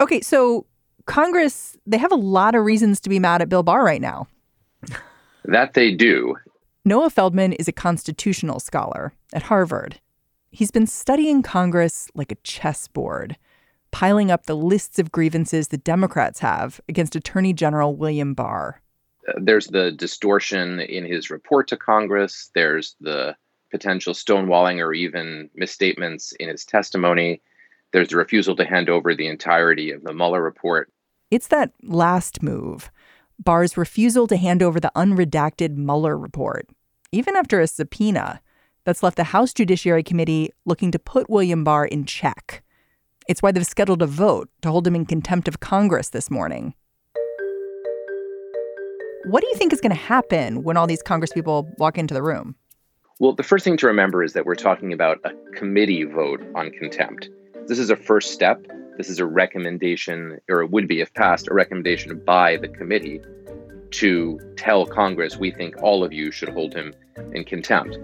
Okay, so Congress, they have a lot of reasons to be mad at Bill Barr right now. That they do. Noah Feldman is a constitutional scholar at Harvard. He's been studying Congress like a chessboard, piling up the lists of grievances the Democrats have against Attorney General William Barr. There's the distortion in his report to Congress. There's the potential stonewalling or even misstatements in his testimony. There's the refusal to hand over the entirety of the Mueller report. It's that last move, Barr's refusal to hand over the unredacted Mueller report, even after a subpoena that's left the House Judiciary Committee looking to put William Barr in check. It's why they've scheduled a vote to hold him in contempt of Congress this morning. What do you think is going to happen when all these Congress people walk into the room? Well, the first thing to remember is that we're talking about a committee vote on contempt. This is a first step. This is a recommendation, or it would be, if passed, a recommendation by the committee to tell Congress we think all of you should hold him in contempt.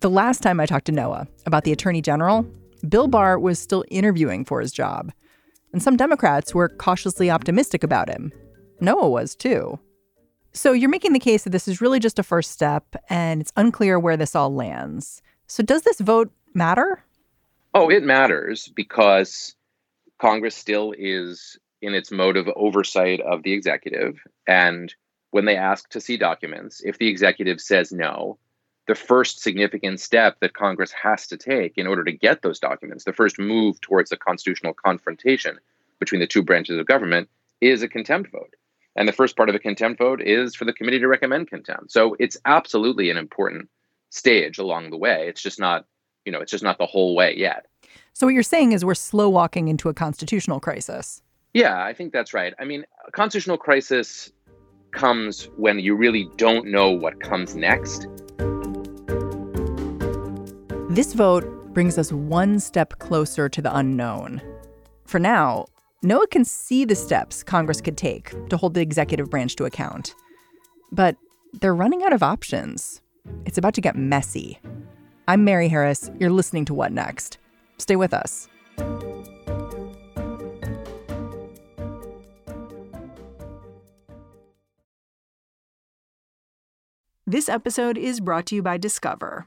The last time I talked to Noah about the attorney general, Bill Barr was still interviewing for his job. And some Democrats were cautiously optimistic about him. Noah was too. So you're making the case that this is really just a first step and it's unclear where this all lands. So does this vote matter? Oh, it matters because Congress still is in its mode of oversight of the executive. And when they ask to see documents, if the executive says no, the first significant step that Congress has to take in order to get those documents, the first move towards a constitutional confrontation between the two branches of government, is a contempt vote. And the first part of a contempt vote is for the committee to recommend contempt. So it's absolutely an important stage along the way. It's just not, you know, it's just not the whole way yet. So what you're saying is we're slow walking into a constitutional crisis. Yeah, I think that's right. I mean, a constitutional crisis comes when you really don't know what comes next. This vote brings us one step closer to the unknown. For now, Noah can see the steps Congress could take to hold the executive branch to account. But they're running out of options. It's about to get messy. I'm Mary Harris. You're listening to What Next? Stay with us. This episode is brought to you by Discover.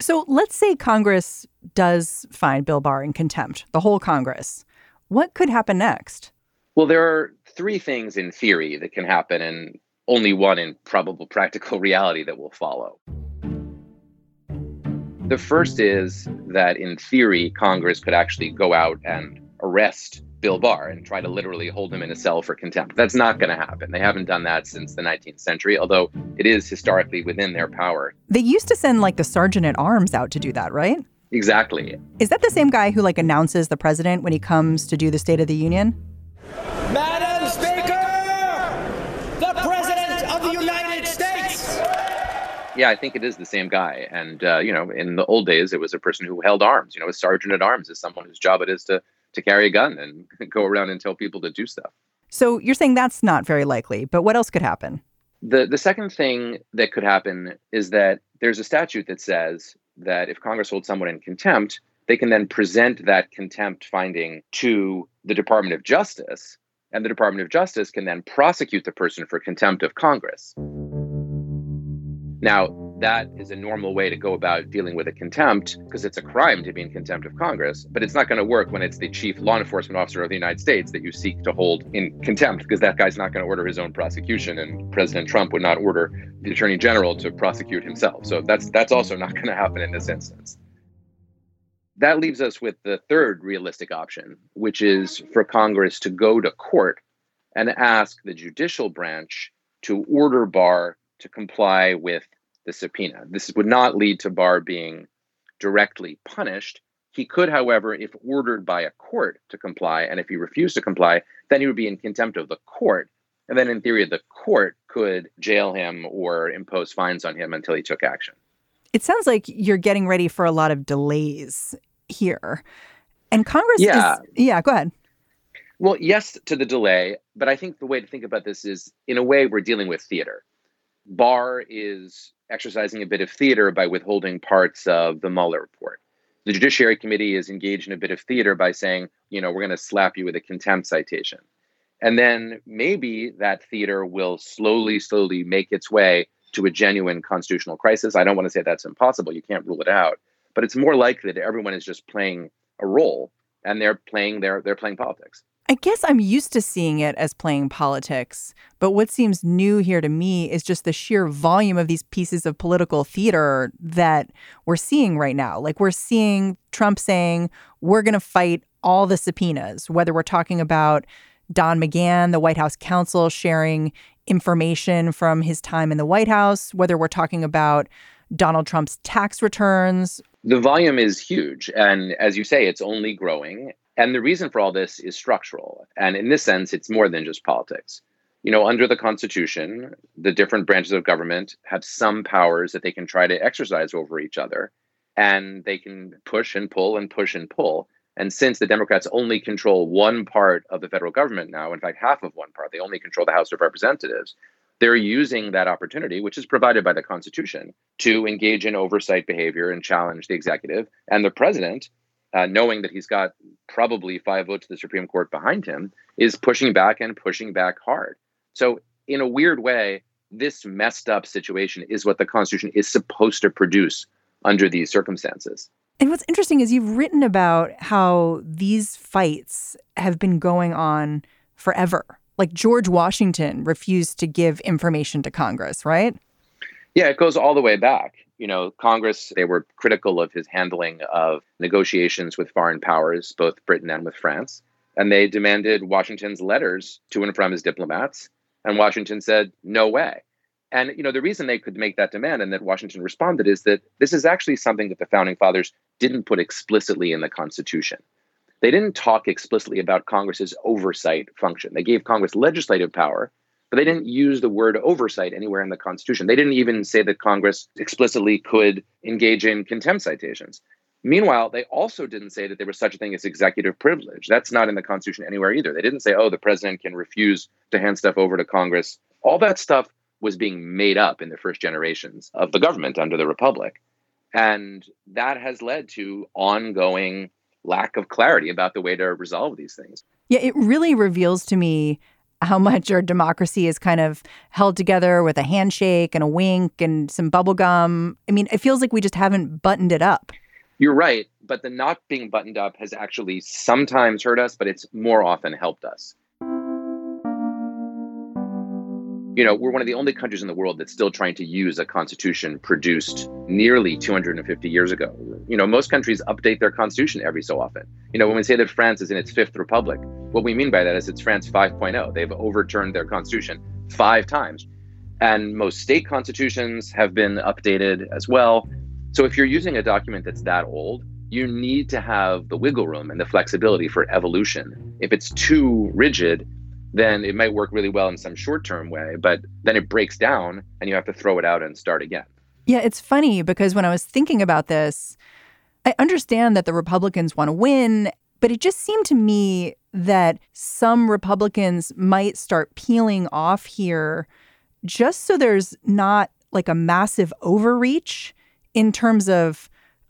So let's say Congress does find Bill Barr in contempt, the whole Congress. What could happen next? Well, there are three things in theory that can happen, and only one in probable practical reality that will follow. The first is that in theory, Congress could actually go out and arrest Bill Barr and try to literally hold him in a cell for contempt. That's not going to happen. They haven't done that since the 19th century, although it is historically within their power. They used to send like the sergeant at arms out to do that, right? Exactly. Is that the same guy who like announces the president when he comes to do the State of the Union? Madam Speaker, the President of the United States. Yeah, I think it is the same guy. And, uh, you know, in the old days, it was a person who held arms. You know, a sergeant at arms is someone whose job it is to to carry a gun and go around and tell people to do stuff. So you're saying that's not very likely, but what else could happen? The the second thing that could happen is that there's a statute that says that if Congress holds someone in contempt, they can then present that contempt finding to the Department of Justice, and the Department of Justice can then prosecute the person for contempt of Congress. Now, that is a normal way to go about dealing with a contempt because it's a crime to be in contempt of Congress. But it's not going to work when it's the chief law enforcement officer of the United States that you seek to hold in contempt because that guy's not going to order his own prosecution, and President Trump would not order the attorney general to prosecute himself. So that's that's also not going to happen in this instance. That leaves us with the third realistic option, which is for Congress to go to court and ask the judicial branch to order Barr to comply with the subpoena. This would not lead to Barr being directly punished. He could, however, if ordered by a court to comply, and if he refused to comply, then he would be in contempt of the court. And then, in theory, the court could jail him or impose fines on him until he took action. It sounds like you're getting ready for a lot of delays here. And Congress yeah. is. Yeah, go ahead. Well, yes to the delay, but I think the way to think about this is in a way, we're dealing with theater. Barr is exercising a bit of theater by withholding parts of the Mueller report. The Judiciary Committee is engaged in a bit of theater by saying, you know, we're going to slap you with a contempt citation. And then maybe that theater will slowly, slowly make its way to a genuine constitutional crisis. I don't want to say that's impossible. You can't rule it out. But it's more likely that everyone is just playing a role and they're playing their they're playing politics. I guess I'm used to seeing it as playing politics, but what seems new here to me is just the sheer volume of these pieces of political theater that we're seeing right now. Like we're seeing Trump saying, we're going to fight all the subpoenas, whether we're talking about Don McGahn, the White House counsel, sharing information from his time in the White House, whether we're talking about Donald Trump's tax returns. The volume is huge. And as you say, it's only growing. And the reason for all this is structural. And in this sense, it's more than just politics. You know, under the Constitution, the different branches of government have some powers that they can try to exercise over each other. And they can push and pull and push and pull. And since the Democrats only control one part of the federal government now, in fact, half of one part, they only control the House of Representatives, they're using that opportunity, which is provided by the Constitution, to engage in oversight behavior and challenge the executive. And the president uh, knowing that he's got probably five votes of the Supreme Court behind him, is pushing back and pushing back hard. So, in a weird way, this messed up situation is what the Constitution is supposed to produce under these circumstances. And what's interesting is you've written about how these fights have been going on forever. Like George Washington refused to give information to Congress, right? Yeah, it goes all the way back you know, Congress, they were critical of his handling of negotiations with foreign powers, both Britain and with France. And they demanded Washington's letters to and from his diplomats. And Washington said, no way. And, you know, the reason they could make that demand and that Washington responded is that this is actually something that the founding fathers didn't put explicitly in the Constitution. They didn't talk explicitly about Congress's oversight function. They gave Congress legislative power, but they didn't use the word oversight anywhere in the Constitution. They didn't even say that Congress explicitly could engage in contempt citations. Meanwhile, they also didn't say that there was such a thing as executive privilege. That's not in the Constitution anywhere either. They didn't say, oh, the president can refuse to hand stuff over to Congress. All that stuff was being made up in the first generations of the government under the Republic. And that has led to ongoing lack of clarity about the way to resolve these things. Yeah, it really reveals to me how much our democracy is kind of held together with a handshake and a wink and some bubble gum. I mean, it feels like we just haven't buttoned it up. You're right, but the not being buttoned up has actually sometimes hurt us, but it's more often helped us. you know, we're one of the only countries in the world that's still trying to use a constitution produced nearly 250 years ago. You know, most countries update their constitution every so often. You know, when we say that France is in its fifth republic, what we mean by that is it's France 5.0. They've overturned their constitution five times. And most state constitutions have been updated as well. So if you're using a document that's that old, you need to have the wiggle room and the flexibility for evolution. If it's too rigid, then it might work really well in some short term way, but then it breaks down and you have to throw it out and start again. Yeah, it's funny because when I was thinking about this, I understand that the Republicans want to win, but it just seemed to me that some Republicans might start peeling off here just so there's not like a massive overreach in terms of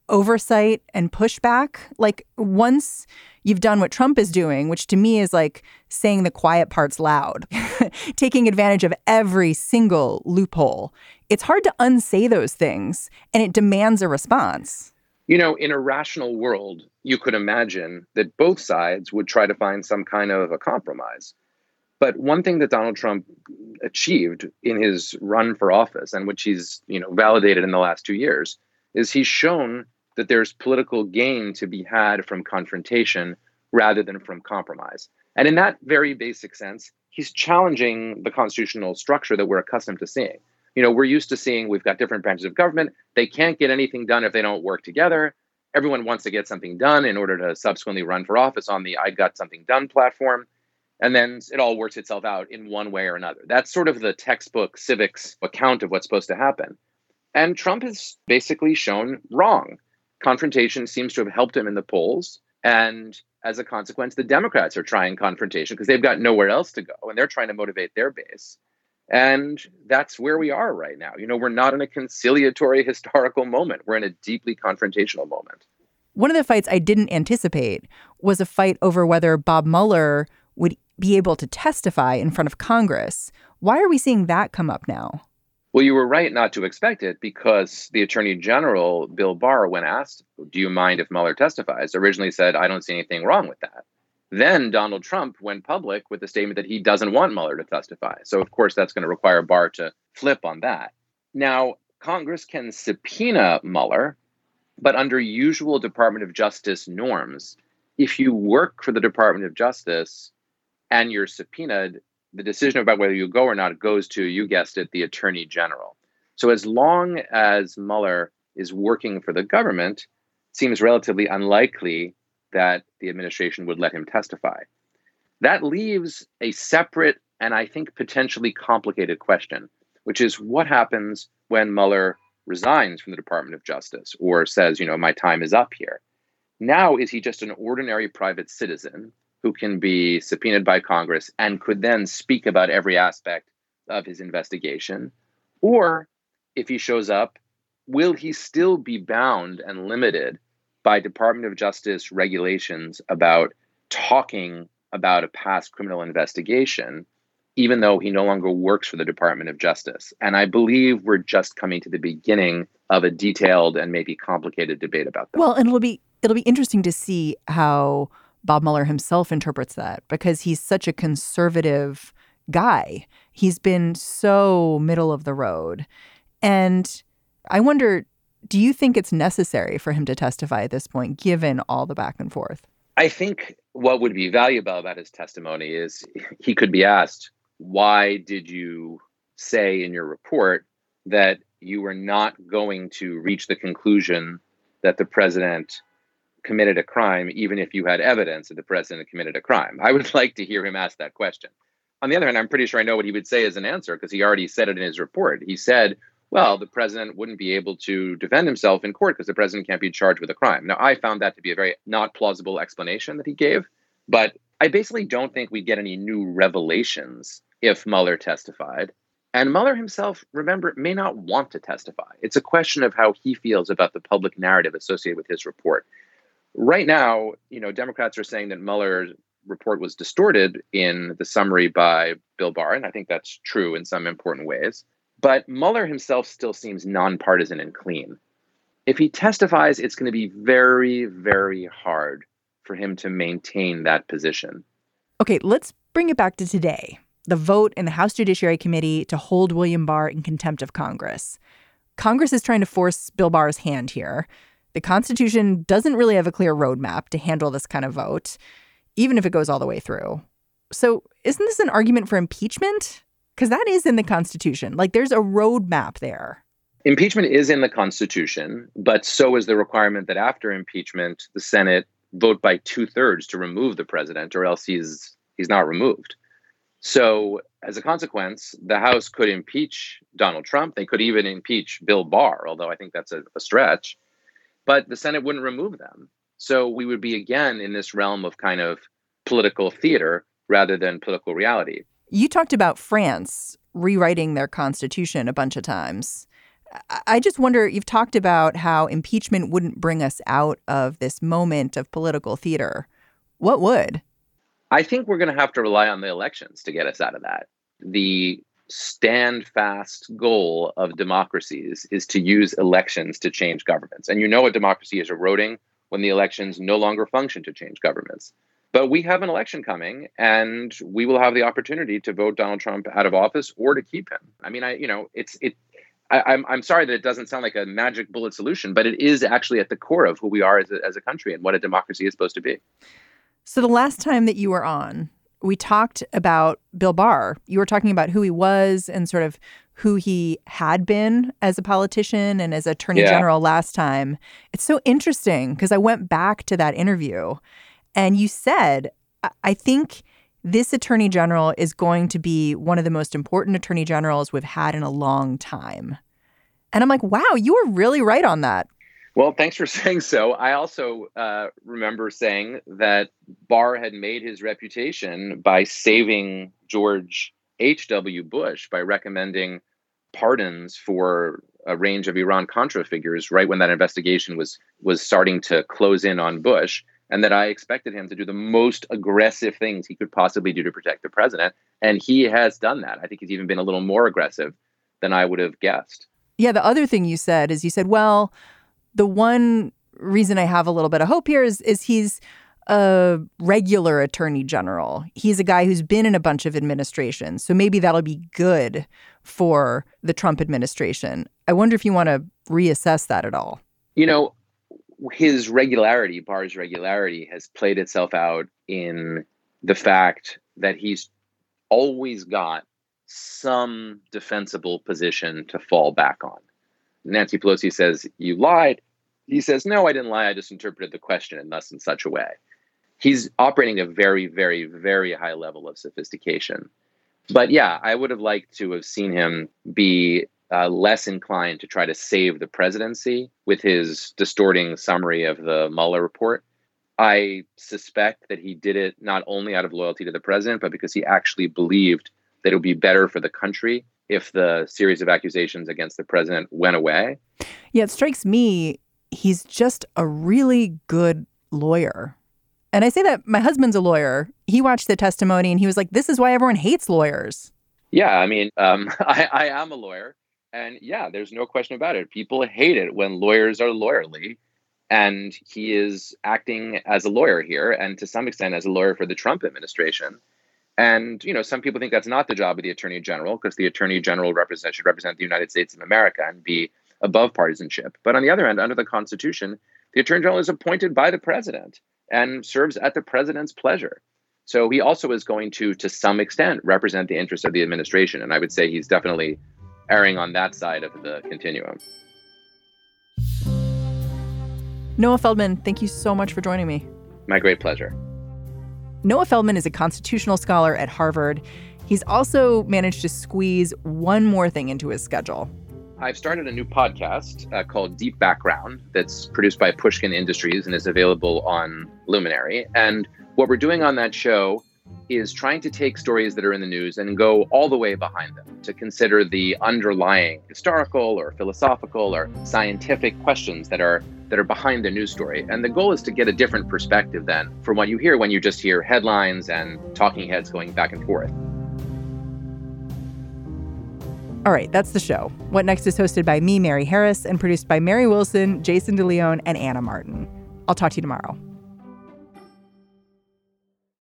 oversight and pushback. Like once you've done what Trump is doing, which to me is like saying the quiet parts loud, taking advantage of every single loophole. It's hard to unsay those things, and it demands a response. You know, in a rational world, you could imagine that both sides would try to find some kind of a compromise. But one thing that Donald Trump achieved in his run for office, and which he's you know validated in the last two years, is he's shown that there's political gain to be had from confrontation rather than from compromise. And in that very basic sense, he's challenging the constitutional structure that we're accustomed to seeing. You know, we're used to seeing we've got different branches of government. They can't get anything done if they don't work together. Everyone wants to get something done in order to subsequently run for office on the I got something done platform. And then it all works itself out in one way or another. That's sort of the textbook civics account of what's supposed to happen. And Trump has basically shown wrong. Confrontation seems to have helped him in the polls. And as a consequence, the Democrats are trying confrontation because they've got nowhere else to go and they're trying to motivate their base. And that's where we are right now. You know, we're not in a conciliatory historical moment, we're in a deeply confrontational moment. One of the fights I didn't anticipate was a fight over whether Bob Mueller would be able to testify in front of Congress. Why are we seeing that come up now? Well, you were right not to expect it because the Attorney General, Bill Barr, when asked, Do you mind if Mueller testifies, originally said, I don't see anything wrong with that. Then Donald Trump went public with the statement that he doesn't want Mueller to testify. So, of course, that's going to require Barr to flip on that. Now, Congress can subpoena Mueller, but under usual Department of Justice norms, if you work for the Department of Justice and you're subpoenaed, the decision about whether you go or not goes to, you guessed it, the attorney general. So as long as Mueller is working for the government, seems relatively unlikely that the administration would let him testify. That leaves a separate and I think potentially complicated question, which is what happens when Mueller resigns from the Department of Justice or says, you know, my time is up here. Now, is he just an ordinary private citizen who can be subpoenaed by Congress and could then speak about every aspect of his investigation? Or if he shows up, will he still be bound and limited by Department of Justice regulations about talking about a past criminal investigation, even though he no longer works for the Department of Justice? And I believe we're just coming to the beginning of a detailed and maybe complicated debate about that. Well, and it'll be it'll be interesting to see how Bob Mueller himself interprets that because he's such a conservative guy. He's been so middle of the road. And I wonder, do you think it's necessary for him to testify at this point, given all the back and forth? I think what would be valuable about his testimony is he could be asked, why did you say in your report that you were not going to reach the conclusion that the president committed a crime, even if you had evidence that the president committed a crime? I would like to hear him ask that question. On the other hand, I'm pretty sure I know what he would say as an answer because he already said it in his report. He said, well, the president wouldn't be able to defend himself in court because the president can't be charged with a crime. Now, I found that to be a very not plausible explanation that he gave, but I basically don't think we'd get any new revelations if Mueller testified. And Mueller himself, remember, may not want to testify. It's a question of how he feels about the public narrative associated with his report. Right now, you know, Democrats are saying that Mueller's report was distorted in the summary by Bill Barr, and I think that's true in some important ways. But Mueller himself still seems nonpartisan and clean. If he testifies, it's going to be very, very hard for him to maintain that position. Okay, let's bring it back to today the vote in the House Judiciary Committee to hold William Barr in contempt of Congress. Congress is trying to force Bill Barr's hand here. The Constitution doesn't really have a clear roadmap to handle this kind of vote, even if it goes all the way through. So, isn't this an argument for impeachment? Because that is in the Constitution. Like, there's a roadmap there. Impeachment is in the Constitution, but so is the requirement that after impeachment, the Senate vote by two thirds to remove the president, or else he's he's not removed. So, as a consequence, the House could impeach Donald Trump. They could even impeach Bill Barr, although I think that's a, a stretch but the Senate wouldn't remove them. So we would be again in this realm of kind of political theater rather than political reality. You talked about France rewriting their constitution a bunch of times. I just wonder you've talked about how impeachment wouldn't bring us out of this moment of political theater. what would? I think we're going to have to rely on the elections to get us out of that. The stand fast goal of democracies is to use elections to change governments. And you know a democracy is eroding when the elections no longer function to change governments. But we have an election coming, and we will have the opportunity to vote Donald Trump out of office or to keep him. I mean, I you know, it's it. I, I'm I'm sorry that it doesn't sound like a magic bullet solution, but it is actually at the core of who we are as a, as a country and what a democracy is supposed to be. So the last time that you were on, we talked about Bill Barr. You were talking about who he was and sort of who he had been as a politician and as attorney yeah. general last time. It's so interesting because I went back to that interview and you said, I think this attorney general is going to be one of the most important attorney generals we've had in a long time. And I'm like, wow, you were really right on that. Well, thanks for saying so. I also uh, remember saying that Barr had made his reputation by saving George H.W. Bush by recommending pardons for a range of Iran Contra figures right when that investigation was was starting to close in on Bush and that I expected him to do the most aggressive things he could possibly do to protect the president and he has done that. I think he's even been a little more aggressive than I would have guessed. Yeah, the other thing you said is you said, well, the one reason I have a little bit of hope here is is he's a regular attorney general. He's a guy who's been in a bunch of administrations. So maybe that'll be good for the Trump administration. I wonder if you want to reassess that at all. You know, his regularity, Barr's regularity, has played itself out in the fact that he's always got some defensible position to fall back on. Nancy Pelosi says, You lied. He says, No, I didn't lie. I just interpreted the question in thus in such a way. He's operating a very, very, very high level of sophistication. But yeah, I would have liked to have seen him be uh, less inclined to try to save the presidency with his distorting summary of the Mueller report. I suspect that he did it not only out of loyalty to the president, but because he actually believed that it would be better for the country if the series of accusations against the president went away. Yeah, it strikes me he's just a really good lawyer. And I say that my husband's a lawyer. He watched the testimony and he was like, this is why everyone hates lawyers. Yeah, I mean, um, I, I am a lawyer. And yeah, there's no question about it. People hate it when lawyers are lawyerly. And he is acting as a lawyer here, and to some extent as a lawyer for the Trump administration. And you know, some people think that's not the job of the attorney general because the attorney general represent should represent the United States of America and be above partisanship. But on the other hand, under the Constitution, the attorney general is appointed by the president and serves at the president's pleasure. So he also is going to, to some extent, represent the interests of the administration. And I would say he's definitely erring on that side of the continuum. Noah Feldman, thank you so much for joining me. My great pleasure. Noah Feldman is a constitutional scholar at Harvard. He's also managed to squeeze one more thing into his schedule. I've started a new podcast uh, called Deep Background that's produced by Pushkin Industries and is available on Luminary. And what we're doing on that show is trying to take stories that are in the news and go all the way behind them to consider the underlying historical or philosophical or scientific questions that are that are behind the news story. And the goal is to get a different perspective than from what you hear when you just hear headlines and talking heads going back and forth. All right, that's the show. What Next is hosted by me, Mary Harris, and produced by Mary Wilson, Jason DeLeon, and Anna Martin. I'll talk to you tomorrow.